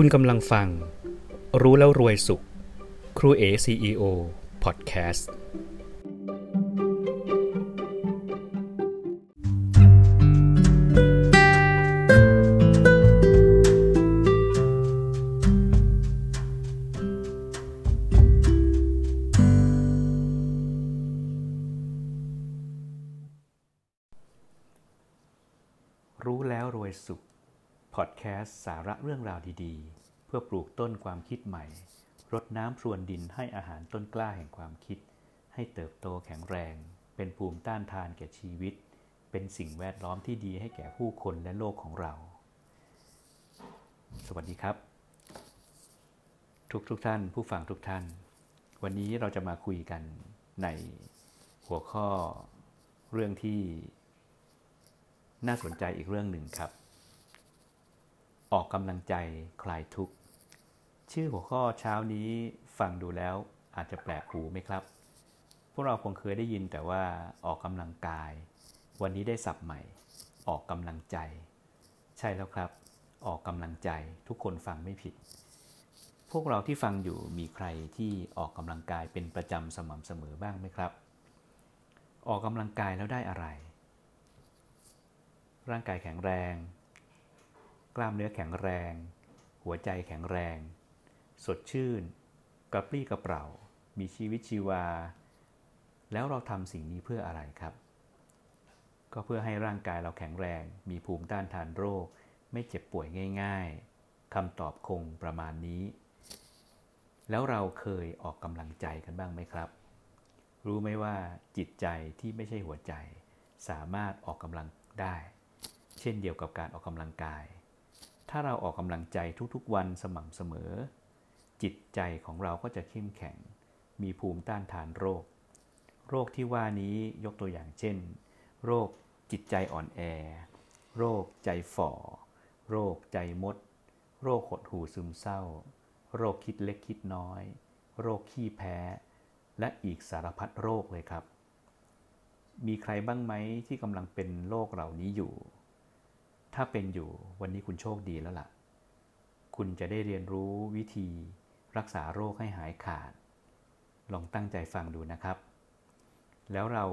คุณกำลังฟัง รู้แล้วรวยสุข ครูเอ CEO พอดแคสต์รู้แล้วรวยสุข พอดแคสต์สาระเรื่องราวดีๆ เพื่อปลูกต้นความคิดใหม่ รดน้ำพรวนดินให้อาหารต้นกล้าแห่งความคิด ให้เติบโตแข็งแรง เป็นภูมิต้านทานแก่ชีวิต เป็นสิ่งแวดล้อมที่ดีให้แก่ผู้คนและโลกของเรา สวัสดีครับ ทุกทุกท่าน ผู้ฟังทุกท่าน วันนี้เราจะมาคุยกันในหัวข้อเรื่องที่น่าสนใจอีกเรื่องหนึ่งครับ ออกกำลังใจคลายทุกข์ ชื่อหัวข้อเช้านี้ฟังดูแล้วอาจจะแปลกหูไหมครับ พวกเราคงเคยได้ยินแต่ว่าออกกำลังกาย วันนี้ได้สับใหม่ ออกกำลังใจ ใช่แล้วครับ ออกกำลังใจทุกคนฟังไม่ผิด พวกเราที่ฟังอยู่มีใครที่ออกกำลังกายเป็นประจำสม่ำเสมอบ้างไหมครับ ออกกำลังกายแล้วได้อะไร ร่างกายแข็งแรง กล้ามเนื้อแข็งแรง หัวใจแข็งแรง สดชื่น กระปรี้กระเปร่า มีชีวิตชีวา แล้วเราทำสิ่งนี้เพื่ออะไรครับ ก็เพื่อให้ร่างกายเราแข็งแรง มีภูมิต้านทานโรค ไม่เจ็บป่วยง่าย ๆคำตอบคงประมาณนี้ แล้วเราเคยออกกำลังใจกันบ้างไหมครับ รู้ไหมว่าจิตใจที่ไม่ใช่หัวใจ สามารถออกกำลังได้ เช่นเดียวกับการออกกำลังกาย ถ้าเราออกกำลังใจทุกๆวันสม่ำเสมอ จิตใจของเราก็จะเข้มแข็ง มีภูมิต้านทานโรค โรคที่ว่านี้ยกตัวอย่างเช่น โรคจิตใจอ่อนแอ โรคใจฝ่อ โรคใจมด โรคหดหู่ซึมเศร้า โรคคิดเล็กคิดน้อย โรคขี้แพ้ และอีกสารพัดโรคเลยครับ มีใครบ้างไหมที่กำลังเป็นโรคเหล่านี้อยู่ ถ้าเป็นอยู่วันนี้คุณโชคดีแล้วล่ะ คุณจะได้เรียนรู้วิธีรักษาโรคให้หายขาด ลองตั้งใจฟังดูนะครับ แล้วเรา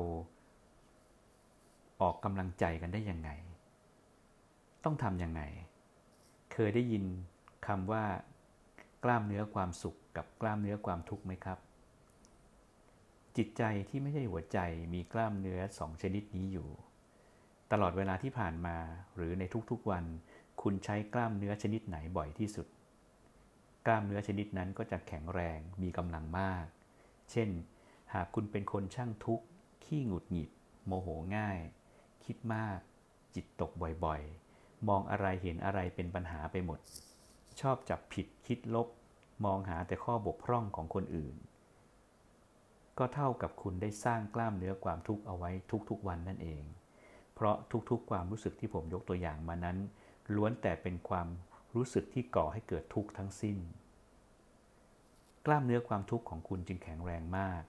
ออกกำลังใจกันได้ยังไง ต้องทำยังไง เคยได้ยินคำว่ากล้ามเนื้อความสุขกับกล้ามเนื้อความทุกข์ไหมครับ จิตใจที่ไม่ใช่หัวใจมีกล้ามเนื้อสองชนิดนี้อยู่ ตลอดเวลาที่ผ่านมาหรือในทุกๆวัน คุณใช้กล้ามเนื้อชนิดไหนบ่อยที่สุด กล้ามเนื้อชนิดนั้นก็จะแข็งแรงมีกำลังมาก เช่น หากคุณเป็นคนช่างทุกข์ ขี้หงุดหงิด โมโหง่าย คิดมาก จิตตกบ่อยๆ มองอะไรเห็นอะไรเป็นปัญหาไปหมด ชอบจับผิดคิดลบ มองหาแต่ข้อบกพร่องของคนอื่น ก็เท่ากับคุณได้สร้างกล้ามเนื้อความทุกข์เอาไว้ทุกๆวันนั่นเอง ราะทุกๆ ความรู้สึกที่ผมยกตัวอย่างมานั้น ล้วนแต่เป็นความรู้สึกที่ก่อให้เกิดทุกข์ทั้งสิ้น กล้ามเนื้อความทุกข์ของคุณจึงแข็งแรงมาก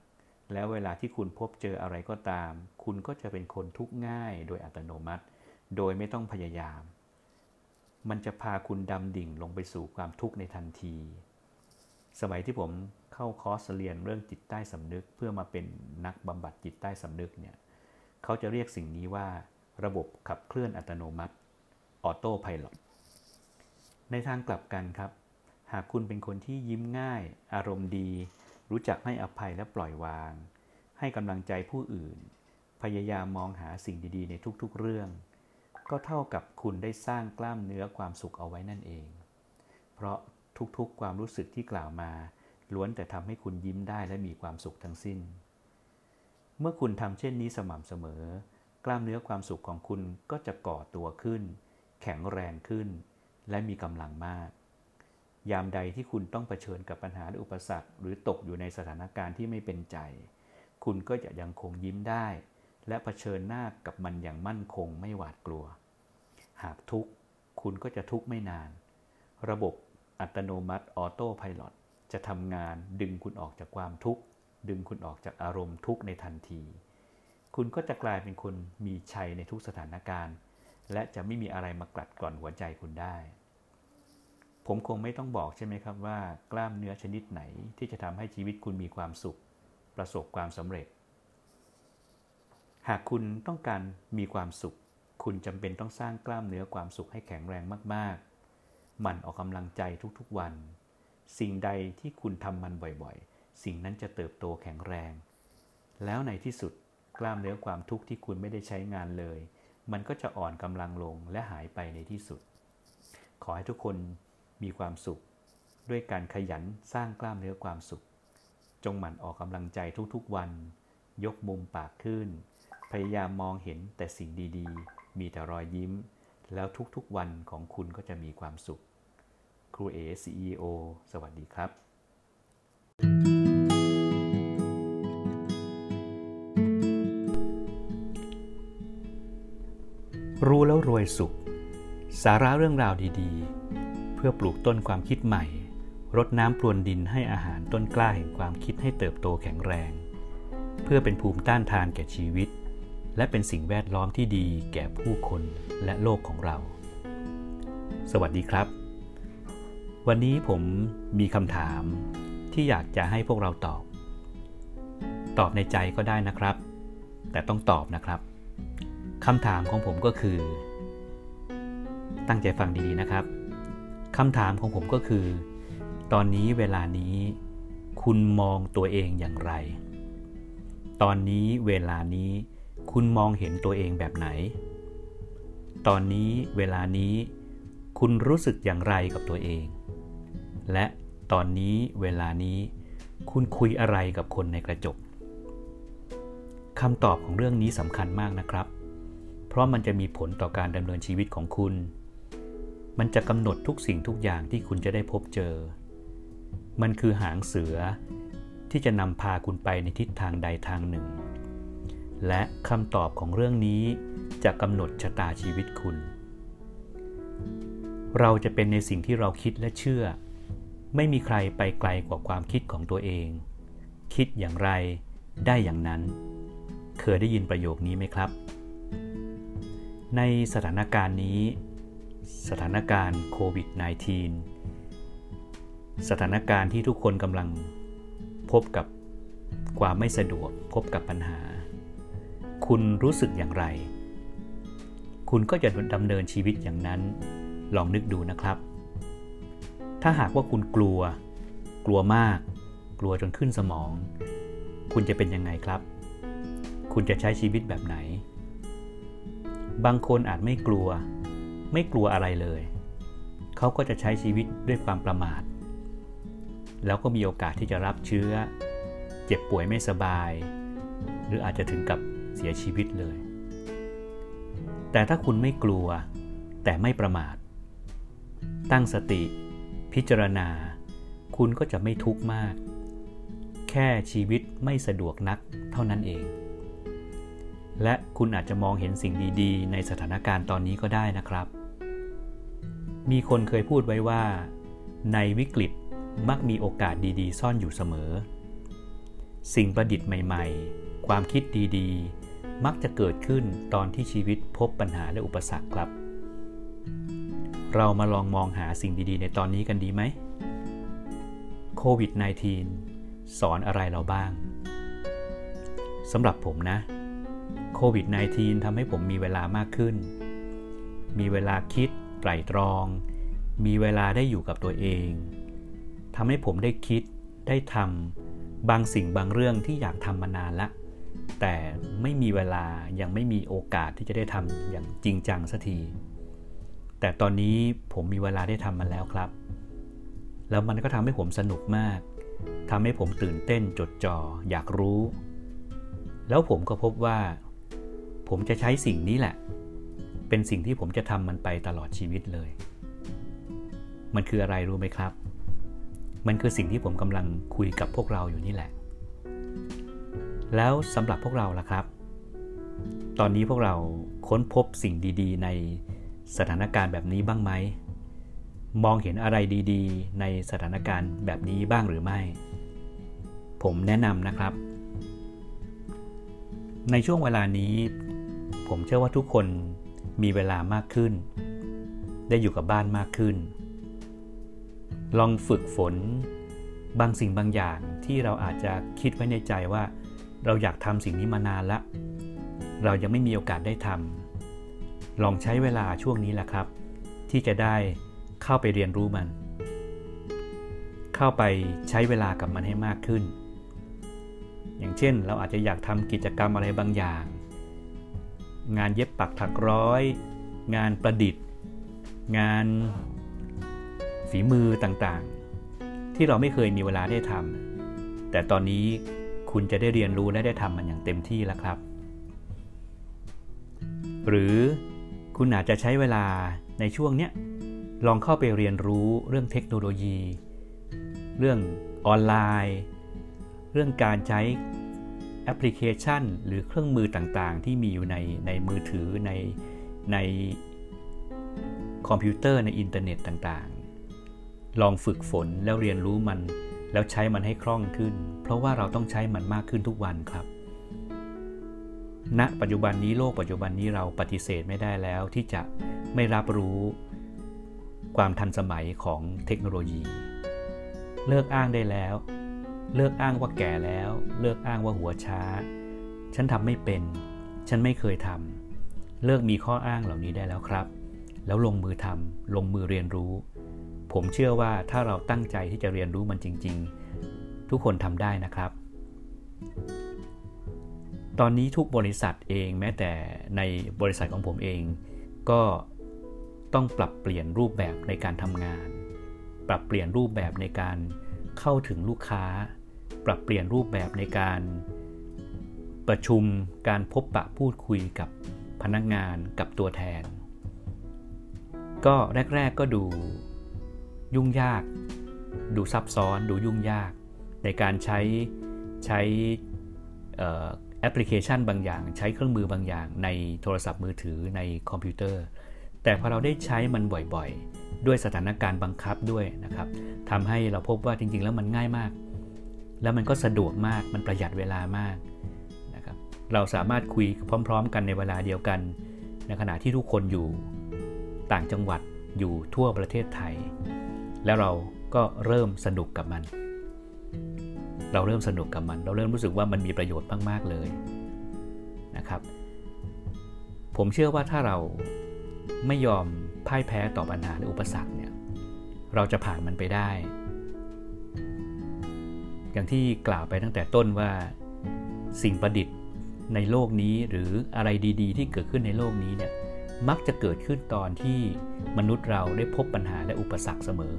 แล้วเวลาที่คุณพบเจออะไรก็ตาม คุณก็จะเป็นคนทุกข์ง่ายโดยอัตโนมัติ โดยไม่ต้องพยายาม มันจะพาคุณดำดิ่งลงไปสู่ความทุกข์ในทันที สมัยที่ผมเข้าคอร์สเรียนเรื่องจิตใต้สำนึก เพื่อมาเป็นนักบำบัดจิตใต้สำนึกเนี่ย เขาจะเรียกสิ่งนี้ว่า ระบบขับเคลื่อนอัตโนมัติออโต้พายโในทางกลับกันครับ หากคุณเป็นคนที่ยิ้มง่าย อารมณ์ดี รู้จักให้อภัยและปล่อยวาง ให้กำลังใจผู้อื่น พยายามมองหาสิ่งดีๆ ในทุกๆเรื่อง ก็เท่ากับคุณได้สร้างกล้ามเนื้อความสุขเอาไว้นั่นเอง เพราะทุกๆ ความรู้สึกที่กล่าวมา ล้วนแต่ทำให้คุณยิ้มได้และมีความสุขทั้งสิ้น เมื่อคุณทำเช่นนี้สม่ำเสมอ กล้ามเนื้อความสุขของคุณก็จะก่อตัวขึ้น แข็งแรงขึ้น และมีกำลังมาก ยามใดที่คุณต้องเผชิญกับปัญหาและอุปสรรค หรือตกอยู่ในสถานการณ์ที่ไม่เป็นใจ คุณก็จะยังคงยิ้มได้ และเผชิญหน้ากับมันอย่างมั่นคงไม่หวาดกลัว หากทุกข์คุณก็จะทุกข์ไม่นาน ระบบอัตโนมัติออโต้พายโจะทำงานดึงคุณออกจากความทุกข์ ดึงคุณออกจากอารมณ์ทุกข์ในทันที คุณก็จะกลายเป็นคนมีชัยในทุกสถานการณ์ และจะไม่มีอะไรมากลัดก่อนหัวใจคุณได้ ผมคงไม่ต้องบอกใช่ไหมครับว่ากล้ามเนื้อชนิดไหนที่จะทำให้ชีวิตคุณมีความสุข ประสบความสำเร็จ หากคุณต้องการมีความสุข คุณจำเป็นต้องสร้างกล้ามเนื้อความสุขให้แข็งแรงมากๆมันออกกำลังใจทุกๆวัน สิ่งใดที่คุณทำมันบ่อยๆ สิ่งนั้นจะเติบโตแข็งแรง แล้วในที่สุด กล้ามเนื้อความทุกข์ที่คุณไม่ได้ใช้งานเลย มันก็จะอ่อนกำลังลงและหายไปในที่สุด ขอให้ทุกคนมีความสุข ด้วยการขยันสร้างกล้ามเนื้อความสุข จงหมั่นออกกำลังใจทุกๆวัน ยกมุมปากขึ้น พยายามมองเห็นแต่สิ่งดีๆ มีแต่รอยยิ้ม แล้วทุกๆวันของคุณก็จะมีความสุข ครูเอ CEO สวัสดีครับ รู้แล้วรวยสุข สาระเรื่องราวดีๆ เพื่อปลูกต้นความคิดใหม่ รดน้ำพรวนดินให้อาหารต้นกล้าแห่งความคิดให้เติบโตแข็งแรง เพื่อเป็นภูมิต้านทานแก่ชีวิต และเป็นสิ่งแวดล้อมที่ดีแก่ผู้คนและโลกของเรา สวัสดีครับ วันนี้ผมมีคำถามที่อยากจะให้พวกเราตอบ ตอบในใจก็ได้นะครับ แต่ต้องตอบนะครับคำถามของผมก็คือ ตั้งใจฟังดีๆนะครับคำถามของผมก็คือ ตอนนี้เวลานี้คุณมองตัวเองอย่างไร ตอนนี้เวลานี้คุณมองเห็นตัวเองแบบไหน ตอนนี้เวลานี้คุณรู้สึกอย่างไรกับตัวเอง และตอนนี้เวลานี้คุณคุยอะไรกับคนในกระจกคำตอบของเรื่องนี้สำคัญมากนะครับ เพราะมันจะมีผลต่อการดำเนินชีวิตของคุณ มันจะกำหนดทุกสิ่งทุกอย่างที่คุณจะได้พบเจอ มันคือหางเสือที่จะนำพาคุณไปในทิศทางใดทางหนึ่ง และคำตอบของเรื่องนี้จะกำหนดชะตาชีวิตคุณ เราจะเป็นในสิ่งที่เราคิดและเชื่อ ไม่มีใครไปไกลกว่าความคิดของตัวเอง คิดอย่างไรได้อย่างนั้น เคยได้ยินประโยคนี้ไหมครับ ในสถานการณ์นี้ สถานการณ์โควิด -19 สถานการณ์ที่ทุกคนกำลังพบกับความไม่สะดวกพบกับปัญหา คุณรู้สึกอย่างไร คุณก็จะดำเนินชีวิตอย่างนั้น ลองนึกดูนะครับ ถ้าหากว่าคุณกลัว กลัวมาก กลัวจนขึ้นสมอง คุณจะเป็นยังไงครับ คุณจะใช้ชีวิตแบบไหน บางคนอาจไม่กลัว ไม่กลัวอะไรเลย เขาก็จะใช้ชีวิตด้วยความประมาท แล้วก็มีโอกาสที่จะรับเชื้อ เจ็บป่วยไม่สบาย หรืออาจจะถึงกับเสียชีวิตเลย แต่ถ้าคุณไม่กลัว แต่ไม่ประมาท ตั้งสติ พิจารณา คุณก็จะไม่ทุกข์มาก แค่ชีวิตไม่สะดวกนักเท่านั้นเองและคุณอาจจะมองเห็นสิ่งดี ๆ ในสถานการณ์ตอนนี้ก็ได้นะครับ มีคนเคยพูดไว้ว่า ในวิกฤตมักมีโอกาสดีๆ ซ่อนอยู่เสมอ สิ่งประดิษฐ์ใหม่ ๆ ความคิดดีๆ มักจะเกิดขึ้นตอนที่ชีวิตพบปัญหาและอุปสรรคครับ เรามาลองมองหาสิ่งดีๆ ในตอนนี้กันดีไหมโควิด -19 สอนอะไรเราบ้างสำหรับผมนะโควิด -19 ทำให้ผมมีเวลามากขึ้น มีเวลาคิด ไตรตรอง มีเวลาได้อยู่กับตัวเองทำให้ผมได้คิดได้ทำบางสิ่งบางเรื่องที่อยากทำมานานละ แต่ไม่มีเวลายังไม่มีโอกาสที่จะได้ทำอย่างจริงจังสักที แต่ตอนนี้ผมมีเวลาได้ทำมันแล้วครับ แล้วมันก็ทำให้ผมสนุกมากทำให้ผมตื่นเต้นจดจอ่ออยากรู้ แล้วผมก็พบว่า ผมจะใช้สิ่งนี้แหละ เป็นสิ่งที่ผมจะทำมันไปตลอดชีวิตเลย มันคืออะไรรู้ไหมครับ มันคือสิ่งที่ผมกำลังคุยกับพวกเราอยู่นี่แหละ แล้วสำหรับพวกเราล่ะครับ ตอนนี้พวกเราค้นพบสิ่งดีๆ ในสถานการณ์แบบนี้บ้างไหม มองเห็นอะไรดีๆ ในสถานการณ์แบบนี้บ้างหรือไม่ ผมแนะนำนะครับ ในช่วงเวลานี้ ผมเชื่อว่าทุกคน มีเวลามากขึ้น ได้อยู่กับบ้านมากขึ้น ลองฝึกฝนบางสิ่งบางอย่างที่เราอาจจะคิดไว้ในใจว่า เราอยากทำสิ่งนี้มานานล้วเรายังไม่มีโอกาสได้ทำลองใช้เวลาช่วงนี้แหละครับ ที่จะได้เข้าไปเรียนรู้มัน เข้าไปใช้เวลากับมันให้มากขึ้น อย่างเช่น เราอาจจะอยากทำกิจกรรมอะไรบางอย่าง งานเย็บปักถักร้อย งานประดิษฐ์ งานฝีมือต่างๆ ที่เราไม่เคยมีเวลาได้ทำแต่ตอนนี้คุณจะได้เรียนรู้และได้ทำมันอย่างเต็มที่แล้วครับ หรือคุณอาจจะใช้เวลาในช่วงเนี้ยลองเข้าไปเรียนรู้เรื่องเทคโนโลยี เรื่องออนไลน์ เรื่องการใช้ แอปพลิเคชัน หรือเครื่องมือต่างๆ ที่มีอยู่ในในมือถือในในคอมพิวเตอร์ในอินเทอร์เน็ตต่างๆ ลองฝึกฝนแล้วเรียนรู้มัน แล้วใช้มันให้คล่องขึ้น เพราะว่าเราต้องใช้มันมากขึ้นทุกวันครับณปัจจุบันนี้โลกปัจจุบันนี้เราปฏิเสธไม่ได้แล้วที่จะไม่รับรู้ความทันสมัยของเทคโนโลยี เลิกอ้างได้แล้ว เลิกอ้างว่าแก่แล้ว เลิกอ้างว่าหัวช้า ฉันทำไม่เป็น ฉันไม่เคยทำเลิกมีข้ออ้างเหล่านี้ได้แล้วครับ แล้วลงมือทำลงมือเรียนรู้ ผมเชื่อว่าถ้าเราตั้งใจที่จะเรียนรู้มันจริง ๆ ทุกคนทำได้นะครับ ตอนนี้ทุกบริษัทเองแม้แต่ในบริษัทของผมเอง ก็ต้องปรับเปลี่ยนรูปแบบในการทำงาน ปรับเปลี่ยนรูปแบบในการ เข้าถึงลูกค้า ปรับเปลี่ยนรูปแบบในการประชุมการพบปะพูดคุยกับพนักงานกับตัวแทน ก็แรก ๆ ก็ดูยุ่งยาก ดูซับซ้อน ดูยุ่งยาก ในการใช้ใช้แอปพลิเคชันบางอย่าง ใช้เครื่องมือบางอย่างในโทรศัพท์มือถือในคอมพิวเตอร์ แต่พอเราได้ใช้มันบ่อยๆ ด้วยสถานการณ์บังคับด้วยนะครับทำให้เราพบว่าจริง ๆ แล้วมันง่ายมาก แล้วมันก็สะดวกมากมันประหยัดเวลามากนะครับเราสามารถคุยพร้อม ๆ กันในเวลาเดียวกัน ในขณะที่ทุกคนอยู่ต่างจังหวัดอยู่ทั่วประเทศไทย แล้วเราก็เริ่มสนุกกับมัน เราเริ่มสนุกกับมัน เราเริ่มรู้สึกว่ามันมีประโยชน์มากๆเลยนะครับ ผมเชื่อว่าถ้าเราไม่ยอม พ่ายแพ้ต่อปัญหาหรืออุปสรรคเนี่ยเราจะผ่านมันไปได้ อย่างที่กล่าวไปตั้งแต่ต้นว่าสิ่งประดิษฐ์ในโลกนี้หรืออะไรดีๆ ที่เกิดขึ้นในโลกนี้เนี่ยมักจะเกิดขึ้นตอนที่มนุษย์เราได้พบปัญหาและอุปสรรคเสมอ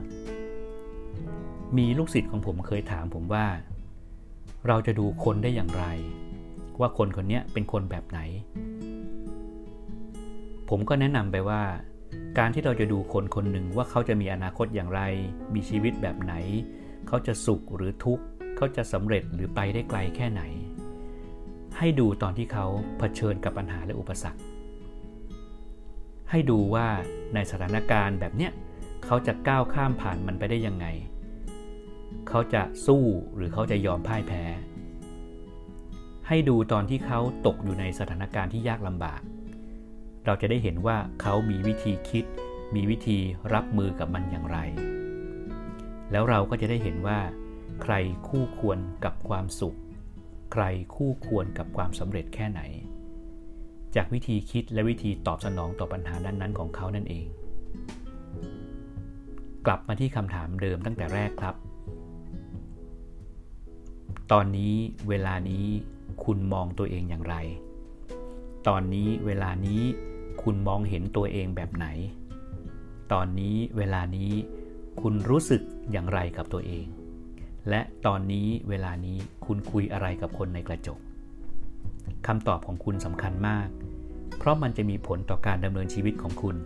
มีลูกศิษย์ของผมเคยถามผมว่า เราจะดูคนได้อย่างไร ว่าคนคนนี้เป็นคนแบบไหน ผมก็แนะนำไปว่า การที่เราจะดูคนคนหนึ่งว่าเขาจะมีอนาคตอย่างไร มีชีวิตแบบไหน เขาจะสุขหรือทุกข์ เขาจะสำเร็จหรือไปได้ไกลแค่ไหน ให้ดูตอนที่เขาเผชิญกับปัญหาและอุปสรรค ให้ดูว่าในสถานการณ์แบบเนี้ยเขาจะก้าวข้ามผ่านมันไปได้ยังไง เขาจะสู้หรือเขาจะยอมพ่ายแพ้ ให้ดูตอนที่เขาตกอยู่ในสถานการณ์ที่ยากลำบาก เราจะได้เห็นว่าเขามีวิธีคิด มีวิธีรับมือกับมันอย่างไร แล้วเราก็จะได้เห็นว่า ใครคู่ควรกับความสุข ใครคู่ควรกับความสำเร็จแค่ไหน จากวิธีคิดและวิธีตอบสนองต่อปัญหานั้นๆ ของเขานั่นเอง กลับมาที่คำถามเดิมตั้งแต่แรกครับ ตอนนี้เวลานี้คุณมองตัวเองอย่างไร ตอนนี้เวลานี้ คุณมองเห็นตัวเองแบบไหน ตอนนี้เวลานี้คุณรู้สึกอย่างไรกับตัวเอง และตอนนี้เวลานี้คุณคุยอะไรกับคนในกระจกคำตอบของคุณสำคัญมาก เพราะมันจะมีผลต่อการดำเนินชีวิตของคุณ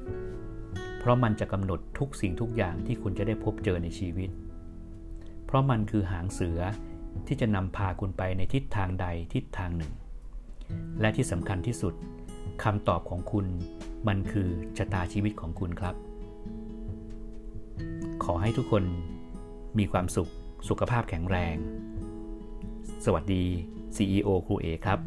เพราะมันจะกำหนดทุกสิ่งทุกอย่างที่คุณจะได้พบเจอในชีวิต เพราะมันคือหางเสือที่จะนำพาคุณไปในทิศทางใดทิศทางหนึ่ง และที่สำคัญที่สุด คำตอบของคุณมันคือชะตาชีวิตของคุณครับ ขอให้ทุกคนมีความสุข สุขภาพแข็งแรง สวัสดี CEO ครูเอครับ